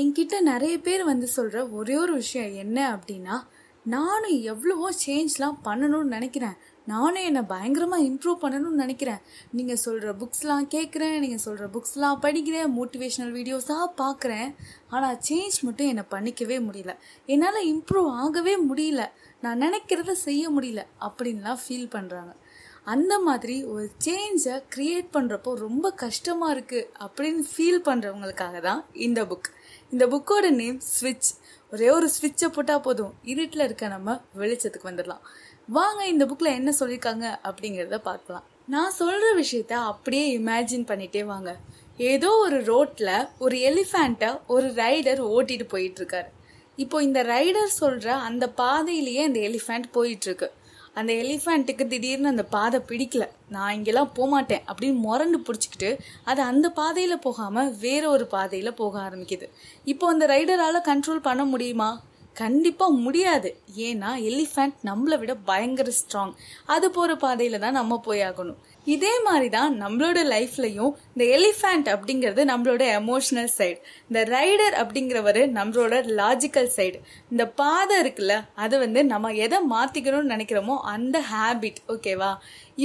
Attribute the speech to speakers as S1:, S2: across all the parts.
S1: என்கிட்ட நிறைய பேர் வந்து சொல்கிற ஒரே ஒரு விஷயம் என்ன அப்படின்னா நானும் எவ்வளவோ சேஞ்ச்லாம் பண்ணணும்னு நினைக்கிறேன். நானும் என்னை பயங்கரமாக இம்ப்ரூவ் பண்ணணும்னு நினைக்கிறேன். நீங்கள் சொல்கிற புக்ஸ்லாம் கேட்குறேன் நீங்கள் சொல்கிற புக்ஸ்லாம் படிக்கிறேன் மோட்டிவேஷ்னல் வீடியோஸாக பார்க்குறேன் ஆனால் சேஞ்ச் மட்டும் என்னை பண்ணிக்கவே முடியல. என்னால் இம்ப்ரூவ் ஆகவே முடியல. நான் நினைக்கிறத செய்ய முடியல அப்படின்லாம் ஃபீல் பண்ணுறாங்க அந்த மாதிரி ஒரு சேஞ்சை க்ரியேட் பண்ணுறப்போ ரொம்ப கஷ்டமாக இருக்குது அப்படின்னு ஃபீல் பண்ணுறவங்களுக்காக தான் இந்த புக் இந்த புக்கோட நேம் ஸ்விட்ச் ஒரே ஒரு ஸ்விட்சை போட்டால் போதும். இருட்டில் இருக்க நம்ம வெளிச்சத்துக்கு வந்துடலாம். வாங்க இந்த புக்கில் என்ன சொல்லியிருக்காங்க அப்படிங்கிறத பார்க்கலாம். நான் சொல்கிற விஷயத்த அப்படியே இமேஜின் பண்ணிட்டே வாங்க. ஏதோ ஒரு ரோட்டில் ஒரு எலிஃபேண்ட்டை ஒரு ரைடர் ஓட்டிட்டு போயிட்டுருக்காரு இப்போ இந்த ரைடர் சொல்கிற அந்த பாதையிலேயே அந்த எலிஃபேண்ட் போயிட்டுருக்கு அந்த எலிஃபண்ட்டுக்கு திடீர்னு அந்த பாதை பிடிக்கல. நான் இங்கெல்லாம் போகமாட்டேன் அப்படின்னு முரண்டு பிடிச்சிக்கிட்டு அது அந்த பாதையில் போகாமல் வேற ஒரு பாதையில் போக ஆரம்பிக்குது. இப்போ அந்த ரைடரால் கண்ட்ரோல் பண்ண முடியுமா? கண்டிப்பாக முடியாது. ஏன்னா எலிஃபேண்ட் நம்மளை விட பயங்கர ஸ்ட்ராங் அது போகிற பாதையில் தான் நம்ம போய் ஆகணும். இதே மாதிரி தான் நம்மளோட லைஃப்லையும் இந்த எலிஃபேண்ட் அப்படிங்கிறது நம்மளோட எமோஷனல் சைடு இந்த ரைடர் அப்படிங்கிறவர் நம்மளோட லாஜிக்கல் சைடு இந்த பாதை இருக்குல்ல அது வந்து நம்ம எதை மாற்றிக்கணும்னு நினைக்கிறோமோ அந்த ஹேபிட் ஓகேவா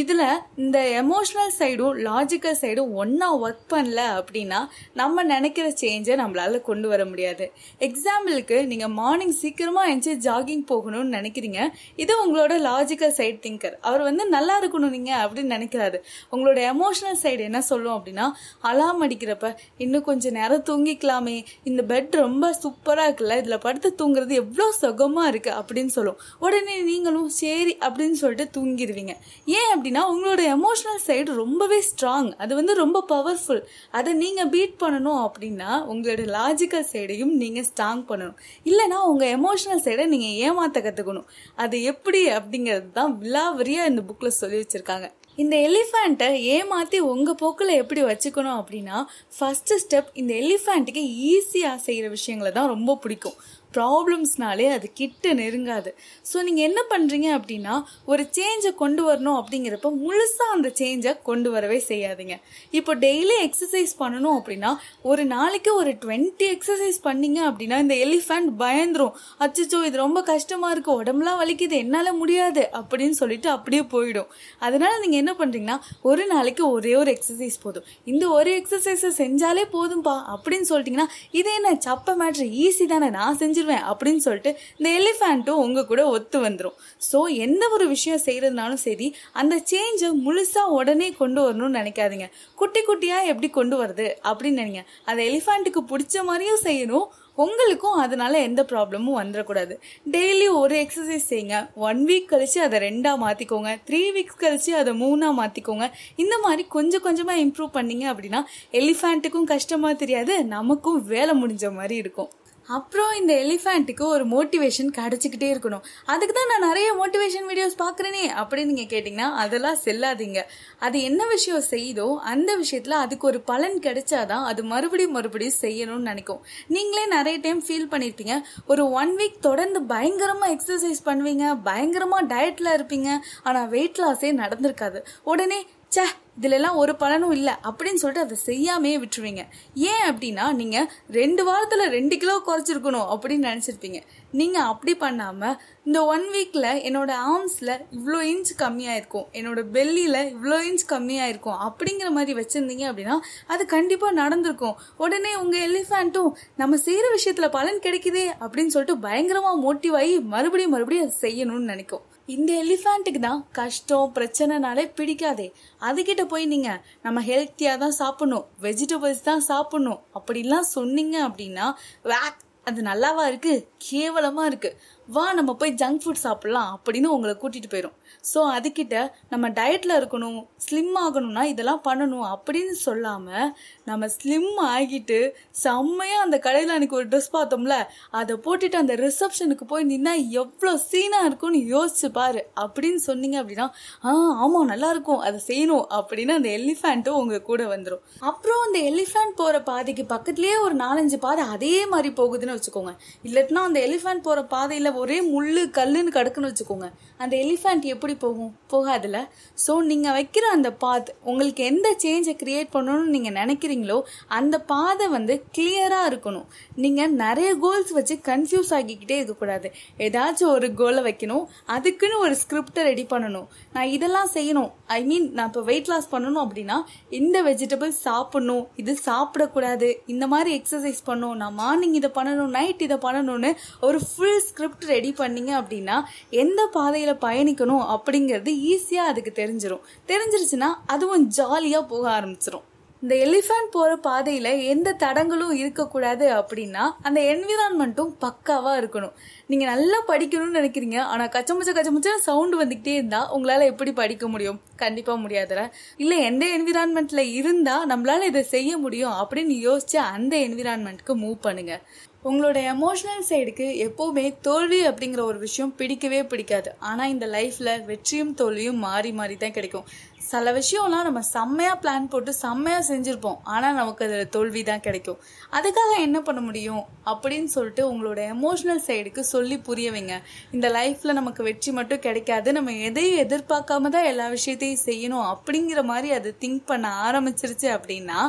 S1: இதில் இந்த எமோஷ்னல் சைடும் லாஜிக்கல் சைடும் ஒன்றா ஒர்க் பண்ணல அப்படின்னா நம்ம நினைக்கிற சேஞ்சை நம்மளால கொண்டு வர முடியாது. எக்ஸாம்பிளுக்கு நீங்கள் மார்னிங் சீக்கிரமாக எழுந்து ஜாகிங் போகணும்னு நினைக்கிறீங்க. இது உங்களோட லாஜிக்கல் சைட் திங்கர் அவர் வந்து நல்லா இருக்கணும் நீங்கள் அப்படின்னு நினைக்கிறாரு. உங்களோட எமோஷனல் சைடு என்ன சொல்லும் அப்படின்னா அலாம் அடிக்கிறப்ப இன்னும் கொஞ்சம் நேரம் தூங்கிக்கலாமே இந்த பெட் ரொம்ப சூப்பராக இருக்குல்ல இதில் படுத்து தூங்குறது எவ்வளோ சுகமாக இருக்குது அப்படின்னு சொல்லும். உடனே நீங்களும் சரி அப்படின்னு சொல்லிட்டு தூங்கிடுவீங்க. ஏன் அப்படின்னா உங்களோட எமோஷனல் சைடு ரொம்பவே ஸ்ட்ராங் அது வந்து ரொம்ப பவர்ஃபுல் அதை நீங்கள் பீட் பண்ணணும் அப்படின்னா உங்களோட லாஜிக்கல் சைடையும் நீங்கள் ஸ்ட்ராங் பண்ணணும். இல்லைனா உங்கள் எமோஷனல் சைடை நீங்கள் ஏமாற்ற கற்றுக்கணும் அது எப்படி அப்படிங்கிறது தான் விலாவரியாக இந்த புக்கில் சொல்லி வச்சுருக்காங்க. இந்த எலிஃபேண்ட்டை ஏமாற்றி உங்கள் போக்கில் எப்படி வச்சுக்கணும் அப்படின்னா ஃபஸ்ட்டு ஸ்டெப் இந்த எலிஃபேண்ட்டுக்கு ஈஸியாக செய்கிற விஷயங்களை தான் ரொம்ப பிடிக்கும். ப்ராப்ளம்ஸ்னாலே அது கிட்ட நெருங்காது. ஸோ நீங்கள் என்ன பண்ணுறீங்க அப்படின்னா ஒரு சேஞ்சை கொண்டு வரணும் அப்படிங்கிறப்ப முழுசாக அந்த சேஞ்சை கொண்டு வரவே செய்யாதீங்க. இப்போ டெய்லி எக்ஸசைஸ் பண்ணணும் அப்படின்னா ஒரு நாளைக்கு ஒரு டுவெண்ட்டி எக்ஸசைஸ் பண்ணீங்க அப்படின்னா இந்த எலிஃபண்ட் பயந்துரும். அச்சோ இது ரொம்ப கஷ்டமாக இருக்குது உடம்புலாம் வலிக்குது என்னால் முடியாது அப்படின்னு சொல்லிட்டு அப்படியே போயிடும். அதனால் நீங்கள் என்ன பண்ணுறீங்கன்னா ஒரு நாளைக்கு ஒரே ஒரு எக்ஸசைஸ் போதும். இந்த ஒரு எக்ஸசைஸை செஞ்சாலே போதும்பா அப்படின்னு சொல்லிட்டிங்கன்னா இது என்ன சப்ப மேட்ரு ஈஸி தானே. நான் செஞ்சு செஞ்சிருவேன் அப்படின்னு சொல்லிட்டு இந்த எலிஃபேண்ட்டும் உங்க கூட ஒத்து வந்துடும் ஸோ எந்த ஒரு விஷயம் செய்யறதுனாலும் சரி அந்த சேஞ்சை முழுசா உடனே கொண்டு வரணும்னு நினைக்காதீங்க. குட்டி குட்டியாக எப்படி கொண்டு வருது அப்படின்னு நினைங்க. அந்த எலிஃபேண்ட்டுக்கு பிடிச்ச மாதிரியும் செய்யணும். உங்களுக்கும் அதனால எந்த ப்ராப்ளமும் வந்துடக்கூடாது டெய்லி ஒரு எக்ஸசைஸ் செய்யுங்க ஒன் வீக் கழிச்சு அதை ரெண்டாக மாற்றிக்கோங்க த்ரீ வீக்ஸ் கழிச்சு அதை மூணாக மாற்றிக்கோங்க இந்த மாதிரி கொஞ்சம் கொஞ்சமாக இம்ப்ரூவ் பண்ணீங்க அப்படின்னா எலிஃபேண்ட்டுக்கும் கஷ்டமாக தெரியாது. நமக்கும் வேலை முடிஞ்ச மாதிரி இருக்கும். அப்புறம் இந்த எலிஃபேண்ட்டுக்கு ஒரு மோட்டிவேஷன் கிடச்சிக்கிட்டே இருக்கணும். அதுக்கு தான் நான் நிறைய மோட்டிவேஷன் வீடியோஸ் பார்க்குறேனே அப்படின்னு நீங்கள் கேட்டிங்கன்னா அதெல்லாம் செல்லாதீங்க. அது என்ன விஷயம் செய்தோ அந்த விஷயத்தில் அதுக்கு ஒரு பலன் கிடைச்சாதான் அது மறுபடியும் மறுபடியும் செய்யணும்னு நினைக்கும். நீங்களே நிறைய டைம் ஃபீல் பண்ணியிருப்பீங்க ஒரு ஒன் வீக் தொடர்ந்து பயங்கரமாக எக்ஸசைஸ் பண்ணுவீங்க பயங்கரமாக டயட்டில் இருப்பீங்க. ஆனால் வெயிட் லாஸே நடந்திருக்காது. உடனே சே இதுலலாம் ஒரு பலனும் இல்லை அப்படின்னு சொல்லிட்டு அதை செய்யாமே விட்டுருவீங்க. ஏன் அப்படின்னா நீங்கள் ரெண்டு வாரத்தில் ரெண்டு கிலோ குறைச்சிருக்கணும் அப்படின்னு நினச்சிருப்பீங்க. நீங்கள் அப்படி பண்ணாமல் இந்த ஒன் வீக்கில் என்னோட ஆர்ம்ஸில் இவ்வளோ இன்ச் கம்மியாக இருக்கும் என்னோட பெல்லியில் இவ்வளோ இன்ச் கம்மியாக இருக்கும் அப்படிங்கிற மாதிரி வச்சுருந்தீங்க அப்படின்னா அது கண்டிப்பாக நடந்திருக்கும். உடனே உங்கள் எலிஃபேண்ட்டும் நம்ம செய்கிற விஷயத்தில் பலன் கிடைக்குதே அப்படின்னு சொல்லிட்டு பயங்கரமாக மோட்டிவ் ஆகி மறுபடியும் மறுபடியும் அதை செய்யணும்னு நினைக்கும். இந்த எலிஃபேண்ட்டுக்கு தான் கஷ்டம் பிரச்சனைனாலே பிடிக்காதே. அதுக்கிட்ட போய் நீங்கள் நம்ம ஹெல்த்தியாக தான் சாப்பிட்ணும் வெஜிடபிள்ஸ் தான் சாப்பிட்ணும் அப்படிலாம் சொன்னீங்க அப்படின்னா வேக் அது நல்லாவா இருக்கு? கேவலமாக இருக்குது வா நம்ம போய் ஜங்க் ஃபுட் சாப்பிட்லாம் அப்படின்னு உங்களை கூட்டிகிட்டு போயிடும் ஸோ அதுக்கிட்ட நம்ம டயட்டில் இருக்கணும் ஸ்லிம் ஆகணும்னா இதெல்லாம் பண்ணணும் அப்படின்னு சொல்லாமல் நம்ம ஸ்லிம் ஆகிட்டு செம்மையா அந்த கடையில் அன்றைக்கி ஒரு ட்ரெஸ் பார்த்தோம்ல அதை போட்டுட்டு அந்த ரிசப்ஷனுக்கு போய் நின்னா எவ்வளோ சீனாக இருக்கும்னு யோசிச்சு பாரு. அப்படின்னு சொன்னீங்க அப்படின்னா ஆ ஆமாம் நல்லாயிருக்கும் அதை செய்யணும் அப்படின்னு அந்த எலிஃபேண்ட்டும் உங்கள் கூட வந்துடும் அப்புறம் அந்த எலிஃபேண்ட் போகிற பாதைக்கு பக்கத்துலேயே ஒரு நாலஞ்சு பாதை அதே மாதிரி போகுதுன்னு வச்சுக்கோங்க. இல்லாட்டினா அந்த எலிஃபேண்ட் போகிற பாதையில் ஒரே முள் கல்லுன்னு கிடக்குன்னு வச்சுக்கோங்க. அந்த எலிஃபேண்ட் எப்படி போகும்? போகாதுல்ல? ஸோ நீங்கள் வைக்கிற அந்த பாத் உங்களுக்கு எந்த சேஞ்சை க்ரியேட் பண்ணணும்னு நீங்கள் நினைக்கிறீங்களோ அந்த பாதை வந்து கிளியராக இருக்கணும். நீங்கள் நிறைய கோல்ஸ் வச்சு கன்ஃபியூஸ் ஆகிக்கிட்டே இருக்கக்கூடாது. ஏதாச்சும் ஒரு கோலை வைக்கணும். அதுக்குன்னு ஒரு ஸ்கிரிப்டை ரெடி பண்ணணும். நான் இதெல்லாம் செய்யணும். ஐ மீன் நான் இப்போ வெயிட் லாஸ் பண்ணணும் அப்படின்னா இந்த வெஜிடபிள்ஸ் சாப்பிடணும். இது சாப்பிடக்கூடாது. இந்த மாதிரி எக்ஸசைஸ் பண்ணணும். நான் மார்னிங் இதை பண்ணணும் நைட் இதை பண்ணணும்னு ஒரு ஃபுல் ஸ்கிரிப்ட் ரெடி பண்ணீங்க அப்படின்னா எந்த பாதையில் பயணிக்கணும் அப்படிங்கிறது ஈஸியாக அதுக்கு தெரிஞ்சிடும் தெரிஞ்சிருச்சுன்னா அதுவும் ஜாலியாக போக ஆரம்பிச்சிடும் இந்த எலிஃபண்ட் போகிற பாதையில் எந்த தடங்களும் இருக்கக்கூடாது அப்படின்னா அந்த என்விரான்மெண்ட்டும் பக்காவாக இருக்கணும். நீங்கள் நல்லா படிக்கணும்னு நினைக்கிறீங்க ஆனால் கச்சமுச்ச கச்சமுச்ச சவுண்டு வந்துக்கிட்டே இருந்தால் உங்களால் எப்படி படிக்க முடியும்? கண்டிப்பாக முடியாதுல. இல்லை எந்த என்விரான்மெண்ட்டில் இருந்தால் நம்மளால் இதை செய்ய முடியும் அப்படின்னு யோசிச்சு அந்த என்விரான்மெண்ட்க்கு மூவ் பண்ணுங்கள் உங்களோட எமோஷனல் சைடுக்கு எப்போவுமே தோல்வி அப்படிங்கிற ஒரு விஷயம் பிடிக்கவே பிடிக்காது. ஆனால் இந்த லைஃப்பில் வெற்றியும் தோல்வியும் மாறி மாறி தான் கிடைக்கும். சில விஷயம்லாம் நம்ம செம்மையாக பிளான் போட்டு செம்மையாக செஞ்சுருப்போம். ஆனால் நமக்கு அதில் தோல்வி தான் கிடைக்கும். அதுக்காக என்ன பண்ண முடியும்? அப்படின்னு சொல்லிட்டு உங்களோட எமோஷனல் சைடுக்கு சொல்லி புரிய வைங்க. இந்த லைஃப்பில் நமக்கு வெற்றி மட்டும் கிடைக்காது. நம்ம எதையும் எதிர்பார்க்காம தான் எல்லா விஷயத்தையும் செய்யணும் அப்படிங்கிற மாதிரி அது திங்க் பண்ண ஆரம்பிச்சிருச்சு அப்படின்னா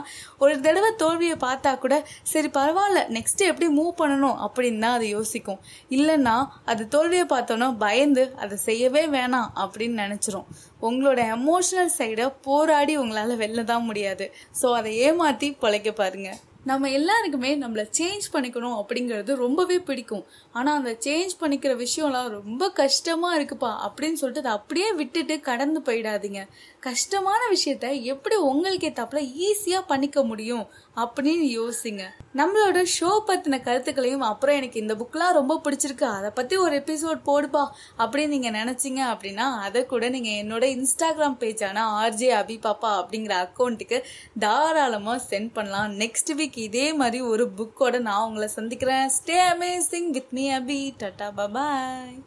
S1: ஒரு தடவை தோல்வியை பார்த்தா கூட சரி பரவாயில்ல நெக்ஸ்ட் எப்படி மூவ் பண்ணணும் அப்படின்னு தான் அது யோசிக்கும். இல்லைன்னா அது தோல்வியை பார்த்தோன்னா பயந்து அதை செய்யவே வேணாம் அப்படின்னு நினச்சிரும். உங்களோட எமோஷனல் சைடை போராடி உங்களால் வெளில தான் முடியாது. ஸோ அதை ஏமாற்றி பழைக்க பாருங்கள் நம்ம எல்லாருக்குமே நம்மளை சேஞ்ச் பண்ணிக்கணும் அப்படிங்கிறது ரொம்பவே பிடிக்கும். ஆனால் அந்த சேஞ்ச் பண்ணிக்கிற விஷயம்லாம் ரொம்ப கஷ்டமாக இருக்குப்பா அப்படின்னு சொல்லிட்டு அதை அப்படியே விட்டுட்டு கடந்து போயிடாதீங்க. கஷ்டமான விஷயத்த எப்படி உங்களுக்கு ஏத்தாப்புல ஈஸியாக பண்ணிக்க முடியும் அப்படின்னு யோசிங்க. நம்மளோட ஷோ பற்றின கருத்துக்களையும் அப்புறம் எனக்கு இந்த புக்கெலாம் ரொம்ப பிடிச்சிருக்கு. அதை பற்றி ஒரு எபிசோட் போடுப்பா அப்படின்னு நீங்கள் நினச்சிங்க அப்படின்னா அதை கூட நீங்கள் என்னோட இன்ஸ்டாகிராம் பேஜான ஆர்ஜே அபி பாப்பா அப்படிங்கிற அக்கௌண்ட்டுக்கு தாராளமாக சென்ட் பண்ணலாம். நெக்ஸ்ட் வீக் இதே மாதிரி ஒரு புக்கோட நான் உங்களை சந்திக்கிறேன். Stay amazing with me Abhi tata bye bye